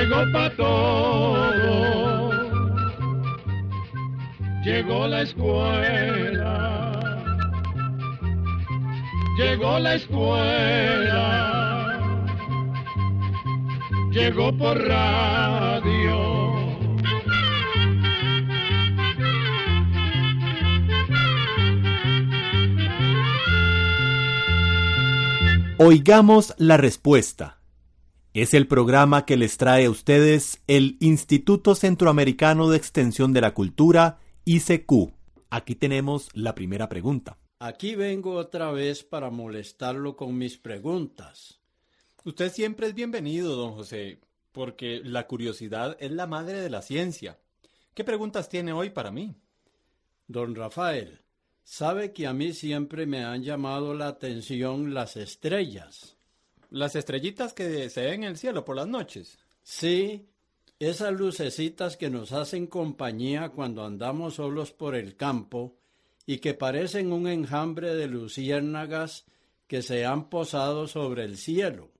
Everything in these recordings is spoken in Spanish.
Llegó pa' todo, llegó la escuela, llegó la escuela, llegó por radio. Oigamos la respuesta. Es el programa que les trae a ustedes el Instituto Centroamericano de Extensión de la Cultura, ICQ. Aquí tenemos la primera pregunta. Aquí vengo otra vez para molestarlo con mis preguntas. Usted siempre es bienvenido, don José, porque la curiosidad es la madre de la ciencia. ¿Qué preguntas tiene hoy para mí? Don Rafael, sabe que a mí siempre me han llamado la atención las estrellas. Las estrellitas que se ven en el cielo por las noches. Sí, esas lucecitas que nos hacen compañía cuando andamos solos por el campo y que parecen un enjambre de luciérnagas que se han posado sobre el cielo.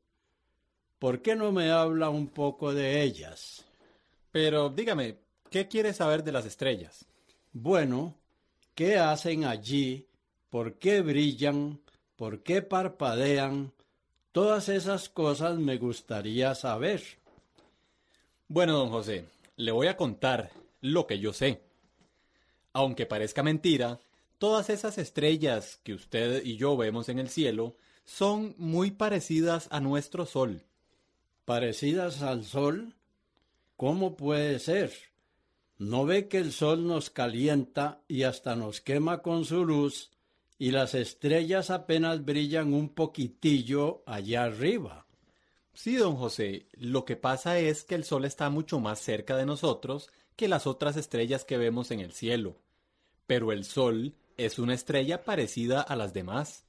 ¿Por qué no me habla un poco de ellas? Pero dígame, ¿qué quiere saber de las estrellas? Bueno, ¿qué hacen allí? ¿Por qué brillan? ¿Por qué parpadean? Todas esas cosas me gustaría saber. Bueno, don José, le voy a contar lo que yo sé. Aunque parezca mentira, todas esas estrellas que usted y yo vemos en el cielo son muy parecidas a nuestro Sol. ¿Parecidas al Sol? ¿Cómo puede ser? ¿No ve que el Sol nos calienta y hasta nos quema con su luz y las estrellas apenas brillan un poquitillo allá arriba. Sí, don José, lo que pasa es que el Sol está mucho más cerca de nosotros que las otras estrellas que vemos en el cielo. Pero el Sol es una estrella parecida a las demás.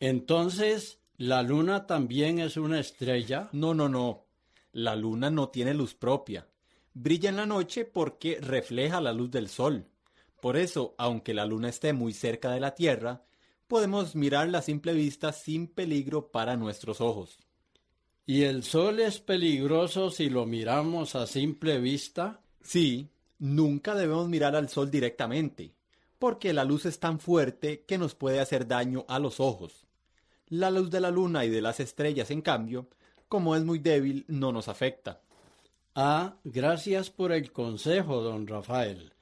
Entonces, ¿la Luna también es una estrella? No, no, no. La Luna no tiene luz propia. Brilla en la noche porque refleja la luz del Sol. Por eso, aunque la Luna esté muy cerca de la Tierra, podemos mirarla a simple vista sin peligro para nuestros ojos. ¿Y el Sol es peligroso si lo miramos a simple vista? Sí, nunca debemos mirar al Sol directamente, porque la luz es tan fuerte que nos puede hacer daño a los ojos. La luz de la Luna y de las estrellas, en cambio, como es muy débil, no nos afecta. Ah, gracias por el consejo, don Rafael.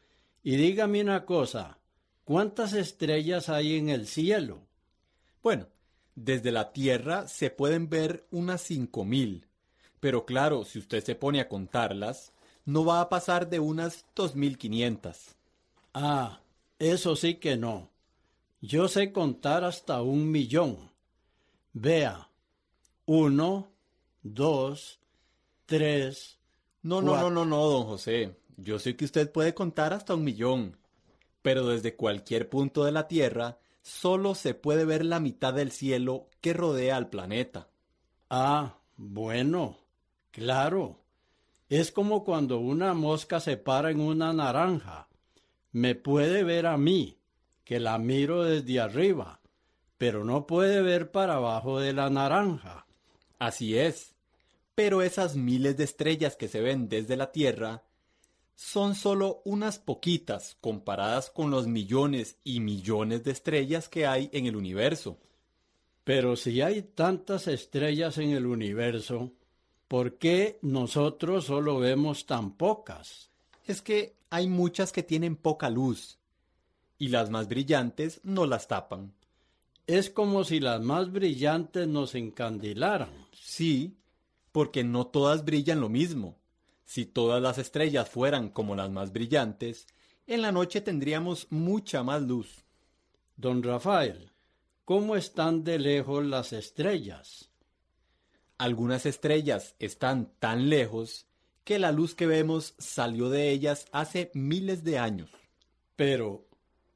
Y dígame una cosa, ¿cuántas estrellas hay en el cielo? Bueno, desde la Tierra se pueden ver unas cinco mil, pero claro, si usted se pone a contarlas, no va a pasar de unas dos mil quinientas. Ah, eso sí que no. Yo sé contar hasta un millón. Vea, uno, dos, tres. No, no, no, no, no, don José. Yo sé que usted puede contar hasta un millón, pero desde cualquier punto de la Tierra solo se puede ver la mitad del cielo que rodea al planeta. Ah, bueno, claro. Es como cuando una mosca se para en una naranja. Me puede ver a mí, que la miro desde arriba, pero no puede ver para abajo de la naranja. Así es. Pero esas miles de estrellas que se ven desde la Tierra son solo unas poquitas comparadas con los millones y millones de estrellas que hay en el universo. Pero si hay tantas estrellas en el universo, ¿por qué nosotros solo vemos tan pocas? Es que hay muchas que tienen poca luz, y las más brillantes no las tapan. Es como si las más brillantes nos encandilaran. Sí, porque no todas brillan lo mismo Si todas las estrellas fueran como las más brillantes, en la noche tendríamos mucha más luz. Don Rafael, ¿cómo están de lejos las estrellas? Algunas estrellas están tan lejos que la luz que vemos salió de ellas hace miles de años. Pero,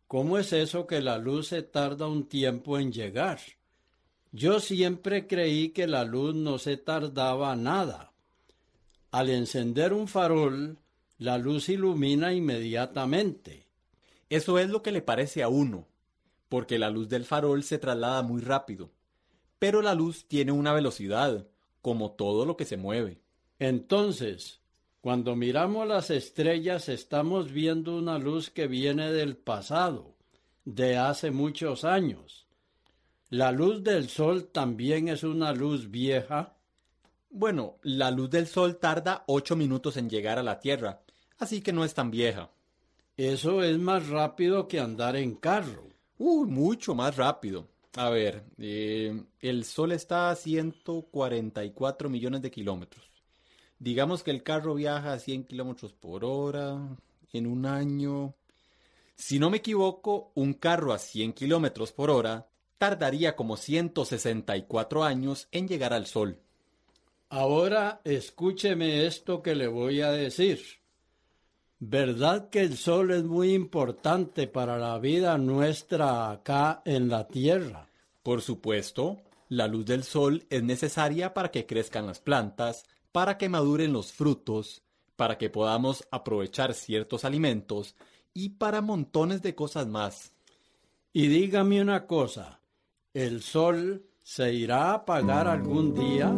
¿cómo es eso que la luz se tarda un tiempo en llegar? Yo siempre creí que la luz no se tardaba nada. Al encender un farol, la luz ilumina inmediatamente. Eso es lo que le parece a uno, porque la luz del farol se traslada muy rápido. Pero la luz tiene una velocidad, como todo lo que se mueve. Entonces, cuando miramos las estrellas estamos viendo una luz que viene del pasado, de hace muchos años. ¿La luz del sol también es una luz vieja? Bueno, la luz del sol tarda ocho minutos en llegar a la Tierra, así que no es tan vieja. Eso es más rápido que andar en carro. Uy, mucho más rápido. A ver, eh, el Sol está a 144 millones de kilómetros. Digamos que el carro viaja a 100 kilómetros por hora en un año. Si no me equivoco, un carro a 100 kilómetros por hora tardaría como 164 años en llegar al Sol. Ahora escúcheme esto que le voy a decir. ¿Verdad que el sol es muy importante para la vida nuestra acá en la Tierra? Por supuesto, la luz del sol es necesaria para que crezcan las plantas, para que maduren los frutos, para que podamos aprovechar ciertos alimentos y para montones de cosas más. Y dígame una cosa, ¿el sol se irá a apagar algún día?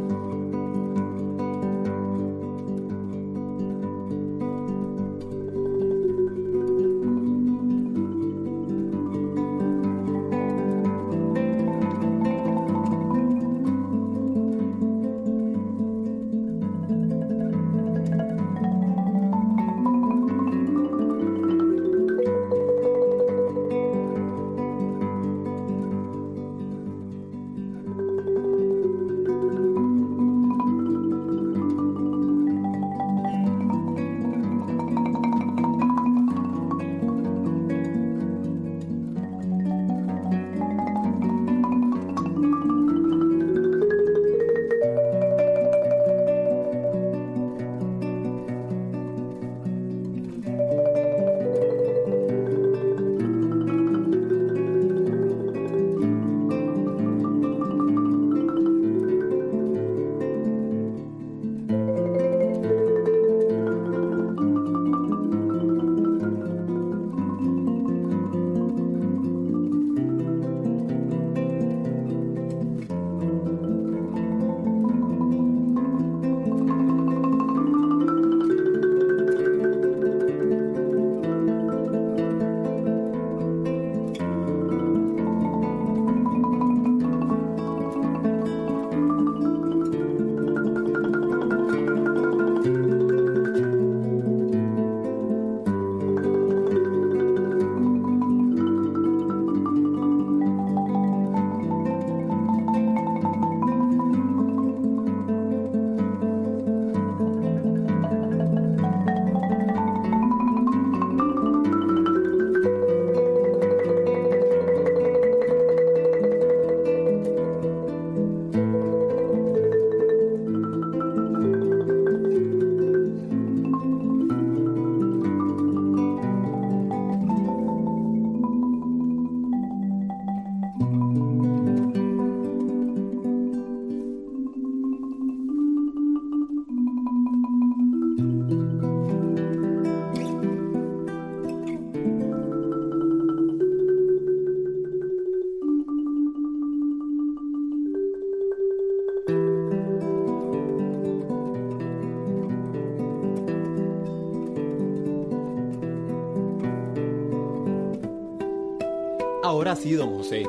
Don José.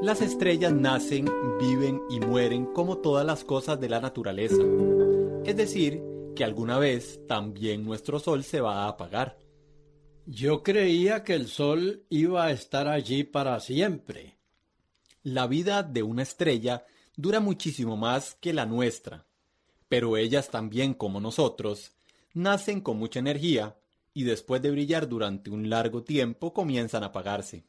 Las estrellas nacen, viven y mueren como todas las cosas de la naturaleza. Es decir, que alguna vez también nuestro sol se va a apagar. Yo creía que el sol iba a estar allí para siempre. La vida de una estrella dura muchísimo más que la nuestra, pero ellas también, como nosotros, nacen con mucha energía y después de brillar durante un largo tiempo comienzan a apagarse.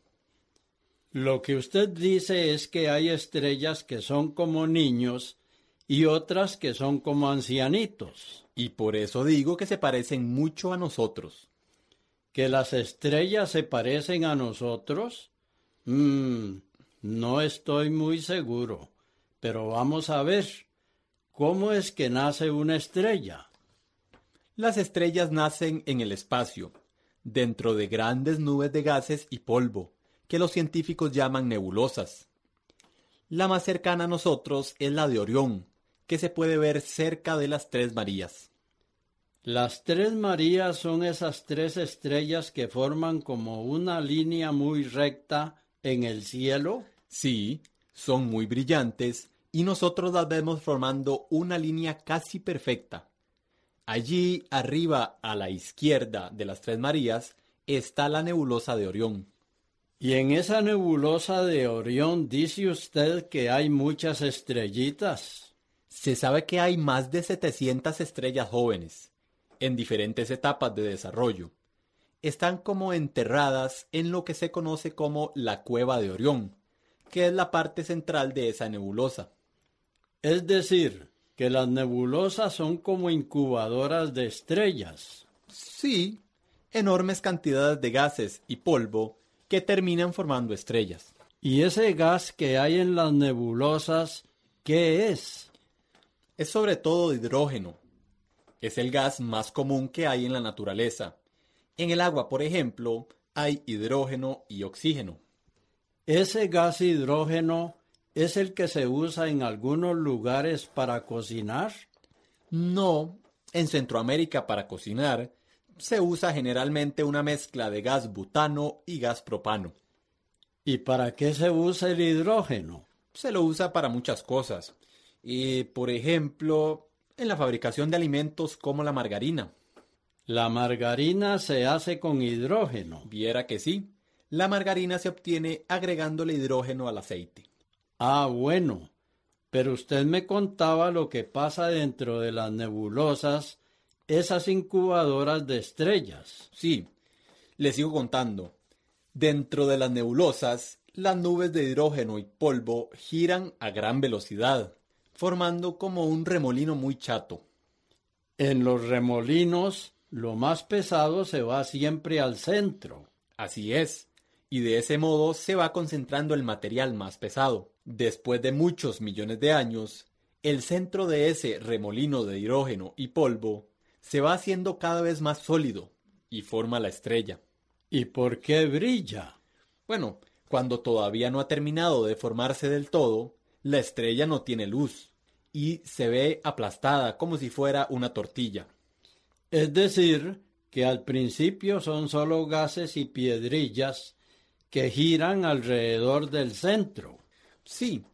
Lo que usted dice es que hay estrellas que son como niños y otras que son como ancianitos. Y por eso digo que se parecen mucho a nosotros. ¿Que las estrellas se parecen a nosotros? Mmm, no estoy muy seguro, pero vamos a ver. ¿Cómo es que nace una estrella? Las estrellas nacen en el espacio, dentro de grandes nubes de gases y polvo, que los científicos llaman nebulosas. La más cercana a nosotros es la de Orión, que se puede ver cerca de las Tres Marías. Las Tres Marías son esas tres estrellas que forman como una línea muy recta en el cielo. Sí, son muy brillantes y nosotros las vemos formando una línea casi perfecta. Allí arriba a la izquierda de las Tres Marías está la nebulosa de Orión. Y en esa nebulosa de Orión dice usted que hay muchas estrellitas. Se sabe que hay más de 700 estrellas jóvenes, en diferentes etapas de desarrollo. Están como enterradas en lo que se conoce como la cueva de Orión, que es la parte central de esa nebulosa. Es decir, que las nebulosas son como incubadoras de estrellas. Sí, enormes cantidades de gases y polvo que terminan formando estrellas. ¿Y ese gas que hay en las nebulosas, qué es? Es sobre todo hidrógeno. Es el gas más común que hay en la naturaleza. En el agua, por ejemplo, hay hidrógeno y oxígeno. Ese gas hidrógeno ¿Es el que se usa en algunos lugares para cocinar? No, en Centroamérica para cocinar se usa generalmente una mezcla de gas butano y gas propano. ¿Y para qué se usa el hidrógeno? Se lo usa para muchas cosas. Y, por ejemplo, en la fabricación de alimentos como la margarina. La margarina se hace con hidrógeno. Viera que sí. La margarina se obtiene agregándole hidrógeno al aceite. Ah, bueno. Pero usted me contaba lo que pasa dentro de las nebulosas, esas incubadoras de estrellas. Sí, le sigo contando. Dentro de las nebulosas, las nubes de hidrógeno y polvo giran a gran velocidad, formando como un remolino muy chato. En los remolinos, lo más pesado se va siempre al centro. Así es, y de ese modo se va concentrando el material más pesado. Después de muchos millones de años, el centro de ese remolino de hidrógeno y polvo se va haciendo cada vez más sólido y forma la estrella. ¿Y por qué brilla? Bueno, cuando todavía no ha terminado de formarse del todo, la estrella no tiene luz y se ve aplastada como si fuera una tortilla. Es decir, que al principio son solo gases y piedrillas que giran alrededor del centro. Sí,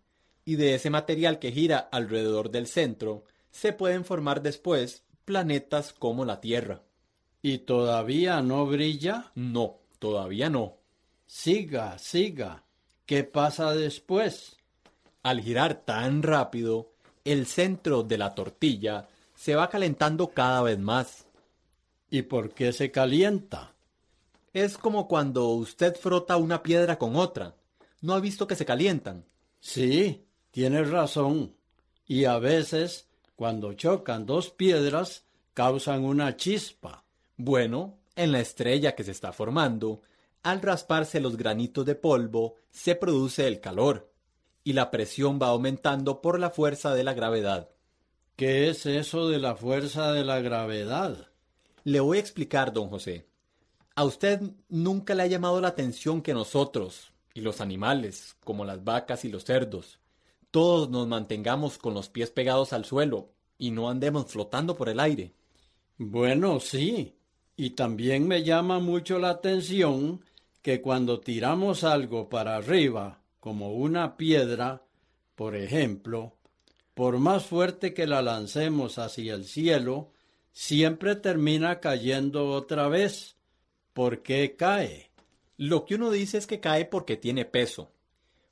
y de ese material que gira alrededor del centro se pueden formar después planetas como la Tierra. ¿Y todavía no brilla? No, todavía no. Siga, siga. ¿Qué pasa después? Al girar tan rápido, el centro de la tortilla se va calentando cada vez más. ¿Y por qué se calienta? Es como cuando usted frota una piedra con otra. ¿No ha visto que se calientan? Sí, tienes razón. Y a veces, cuando chocan dos piedras, causan una chispa. Bueno, en la estrella que se está formando, al rasparse los granitos de polvo, se produce el calor, y la presión va aumentando por la fuerza de la gravedad. ¿Qué es eso de la fuerza de la gravedad? Le voy a explicar, don José. A usted nunca le ha llamado la atención que nosotros, y los animales, como las vacas y los cerdos. Todos nos mantengamos con los pies pegados al suelo y no andemos flotando por el aire. Bueno, sí. Y también me llama mucho la atención que cuando tiramos algo para arriba, como una piedra, por ejemplo, por más fuerte que la lancemos hacia el cielo, siempre termina cayendo otra vez. ¿Por qué cae? Lo que uno dice es que cae porque tiene peso.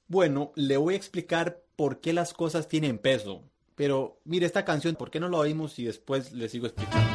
Bueno, le voy a explicar por qué las cosas tienen peso. Pero mire esta canción, ¿por qué no la oímos y después le sigo explicando?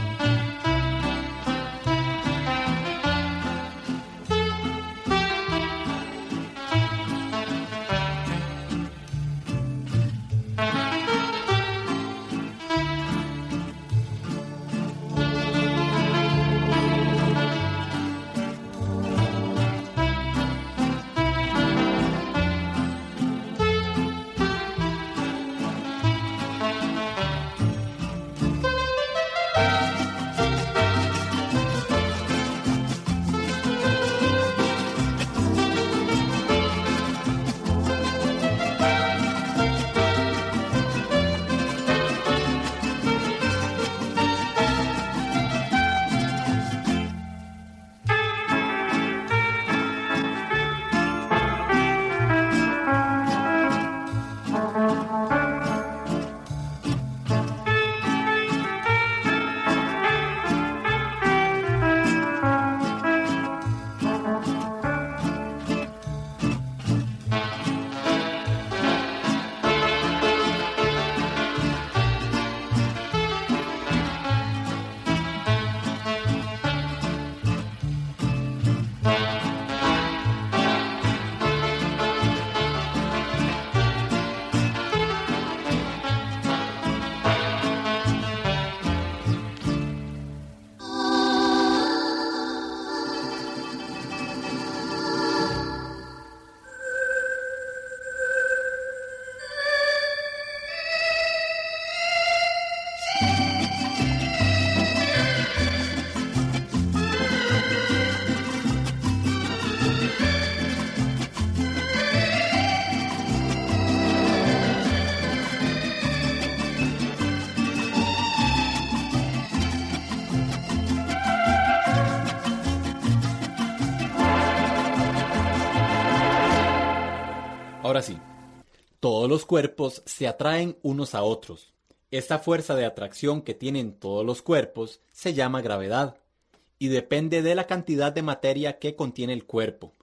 Los cuerpos se atraen unos a otros. Esta fuerza de atracción que tienen todos los cuerpos se llama gravedad y depende de la cantidad de materia que contiene el cuerpo.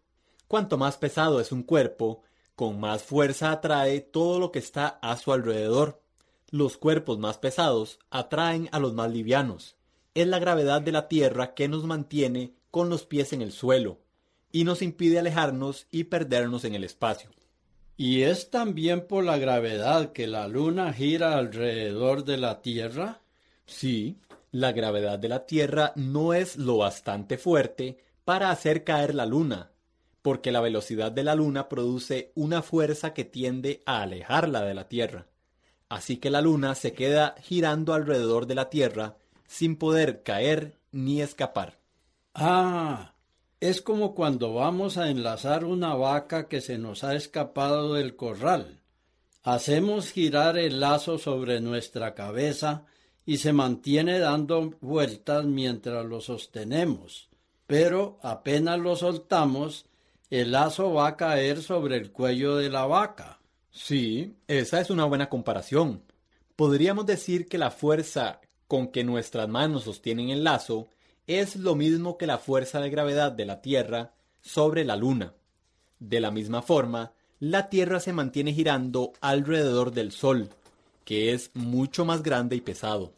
Cuanto más pesado es un cuerpo, con más fuerza atrae todo lo que está a su alrededor. Los cuerpos más pesados atraen a los más livianos. Es la gravedad de la Tierra que nos mantiene con los pies en el suelo y nos impide alejarnos y perdernos en el espacio. ¿Y es también por la gravedad que la Luna gira alrededor de la Tierra? Sí, la gravedad de la Tierra no es lo bastante fuerte para hacer caer la Luna, porque la velocidad de la Luna produce una fuerza que tiende a alejarla de la Tierra. Así que la Luna se queda girando alrededor de la Tierra sin poder caer ni escapar. Ah, es como cuando vamos a enlazar una vaca que se nos ha escapado del corral. Hacemos girar el lazo sobre nuestra cabeza y se mantiene dando vueltas mientras lo sostenemos, pero apenas lo soltamos, el lazo va a caer sobre el cuello de la vaca. Sí, esa es una buena comparación. Podríamos decir que la fuerza con que nuestras manos sostienen el lazo es lo mismo que la fuerza de gravedad de la Tierra sobre la Luna. De la misma forma, la Tierra se mantiene girando alrededor del Sol, que es mucho más grande y pesado.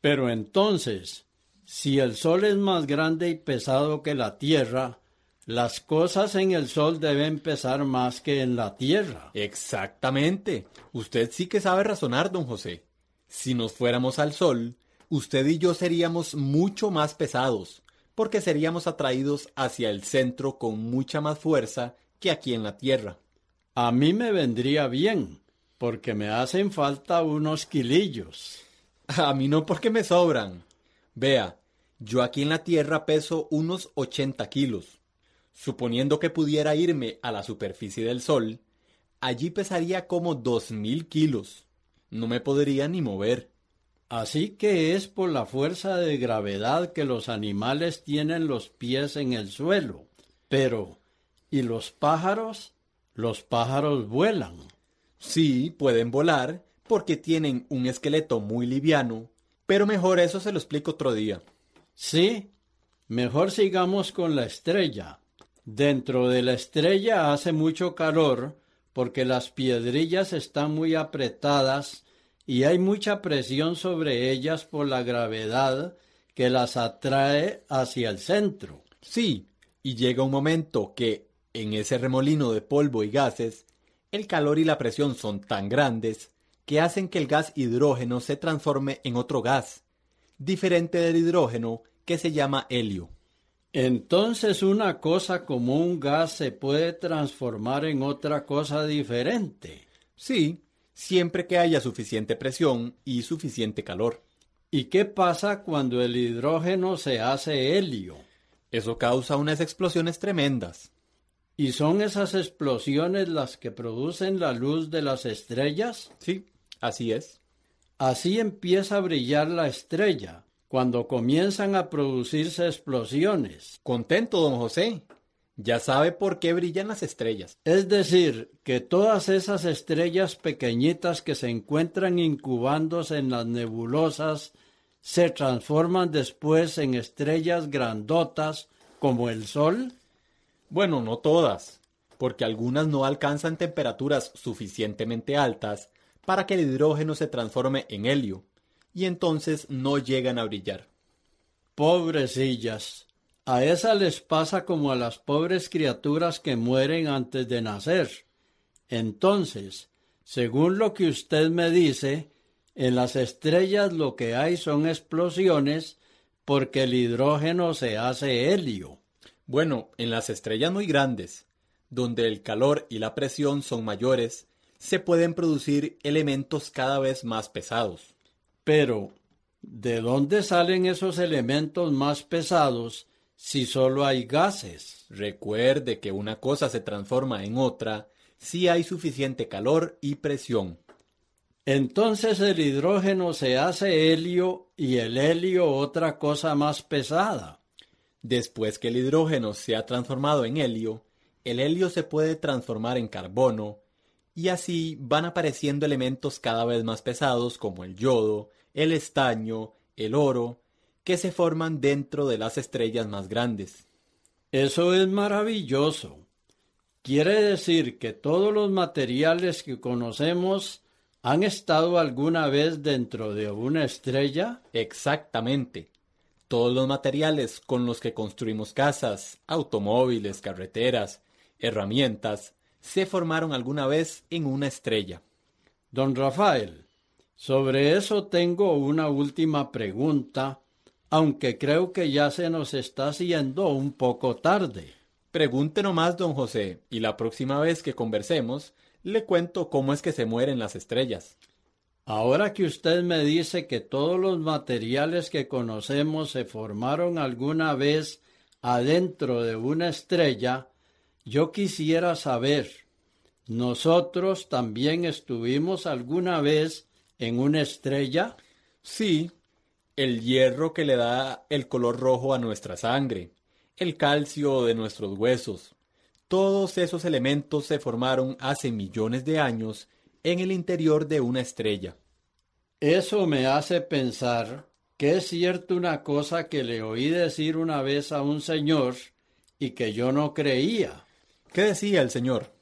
Pero entonces, si el Sol es más grande y pesado que la Tierra, las cosas en el Sol deben pesar más que en la Tierra. Exactamente. Usted sí que sabe razonar, don José. Si nos fuéramos al Sol, usted y yo seríamos mucho más pesados, porque seríamos atraídos hacia el centro con mucha más fuerza que aquí en la Tierra. A mí me vendría bien, porque me hacen falta unos kilillos. A mí no porque me sobran. Vea, yo aquí en la Tierra peso unos 80 kilos. Suponiendo que pudiera irme a la superficie del Sol, allí pesaría como dos mil kilos. No me podría ni mover. Así que es por la fuerza de gravedad que los animales tienen los pies en el suelo. Pero, ¿y los pájaros? Los pájaros vuelan. Sí, pueden volar porque tienen un esqueleto muy liviano, pero mejor eso se lo explico otro día. Sí, mejor sigamos con la estrella. Dentro de la estrella hace mucho calor porque las piedrillas están muy apretadas y hay mucha presión sobre ellas por la gravedad que las atrae hacia el centro. Sí, y llega un momento que en ese remolino de polvo y gases, el calor y la presión son tan grandes que hacen que el gas hidrógeno se transforme en otro gas, diferente del hidrógeno que se llama helio. Entonces una cosa como un gas se puede transformar en otra cosa diferente. Sí, siempre que haya suficiente presión y suficiente calor. ¿Y qué pasa cuando el hidrógeno se hace helio? Eso causa unas explosiones tremendas. ¿Y son esas explosiones las que producen la luz de las estrellas? Sí, así es. Así empieza a brillar la estrella, cuando comienzan a producirse explosiones. Contento, don José. Ya sabe por qué brillan las estrellas. Es decir, que todas esas estrellas pequeñitas que se encuentran incubándose en las nebulosas se transforman después en estrellas grandotas como el Sol. Bueno, no todas, porque algunas no alcanzan temperaturas suficientemente altas para que el hidrógeno se transforme en helio, y entonces no llegan a brillar. Pobrecillas. A esas les pasa como a las pobres criaturas que mueren antes de nacer. Entonces, según lo que usted me dice, en las estrellas lo que hay son explosiones porque el hidrógeno se hace helio. Bueno, en las estrellas muy grandes, donde el calor y la presión son mayores, se pueden producir elementos cada vez más pesados. Pero, ¿de dónde salen esos elementos más pesados si solo hay gases? Recuerde que una cosa se transforma en otra si hay suficiente calor y presión. Entonces el hidrógeno se hace helio y el helio otra cosa más pesada. Después que el hidrógeno se ha transformado en helio, el helio se puede transformar en carbono y así van apareciendo elementos cada vez más pesados como el yodo, el estaño, el oro, que se forman dentro de las estrellas más grandes. Eso es maravilloso. Quiere decir que todos los materiales que conocemos han estado alguna vez dentro de una estrella. Exactamente. Todos los materiales con los que construimos casas, automóviles, carreteras, herramientas, se formaron alguna vez en una estrella. Don Rafael, sobre eso tengo una última pregunta, aunque creo que ya se nos está haciendo un poco tarde. Pregunte nomás, don José, y la próxima vez que conversemos, le cuento cómo es que se mueren las estrellas. Ahora que usted me dice que todos los materiales que conocemos se formaron alguna vez adentro de una estrella, yo quisiera saber, ¿nosotros también estuvimos alguna vez en una estrella? Sí, el hierro que le da el color rojo a nuestra sangre, el calcio de nuestros huesos. Todos esos elementos se formaron hace millones de años en el interior de una estrella. Eso me hace pensar que es cierto una cosa que le oí decir una vez a un señor y que yo no creía. ¿Qué decía el Señor?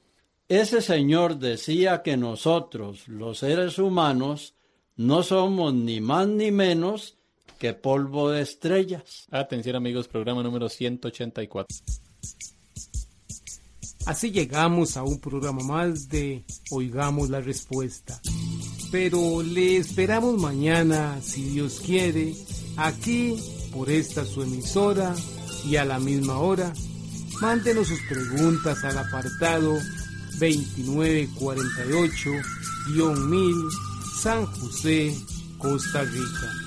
Ese Señor decía que nosotros, los seres humanos, no somos ni más ni menos que polvo de estrellas. Atención amigos, programa número 184. Así llegamos a un programa más de Oigamos la Respuesta. Pero le esperamos mañana, si Dios quiere, aquí por esta su emisora y a la misma hora Mándenos sus preguntas al apartado 2948-1000 San José, Costa Rica.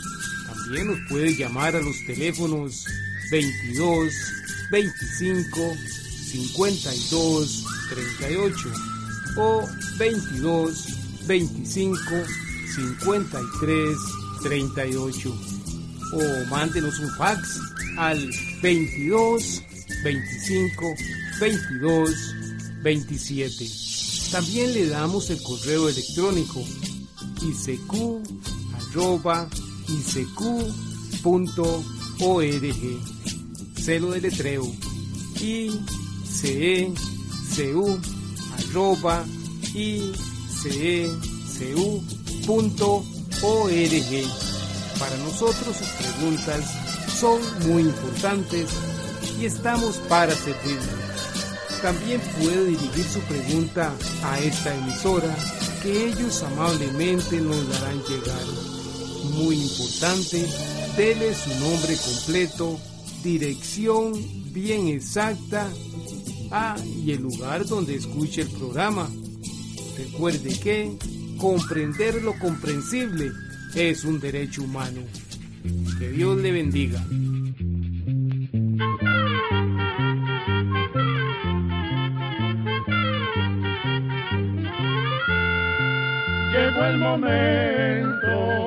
También nos puede llamar a los teléfonos 22 25 52 38 o 22 25 53 38 o mándenos un fax al 22 25 22 27. También le damos el correo electrónico isq arroba Celo de letreo icecu arroba icecu.org. Para nosotros sus preguntas son muy importantes y estamos para servirle. También puede dirigir su pregunta a esta emisora que ellos amablemente nos darán llegar. Muy importante, dele su nombre completo, dirección bien exacta ah, y el lugar donde escuche el programa. Recuerde que comprender lo comprensible es un derecho humano. Que Dios le bendiga. el momento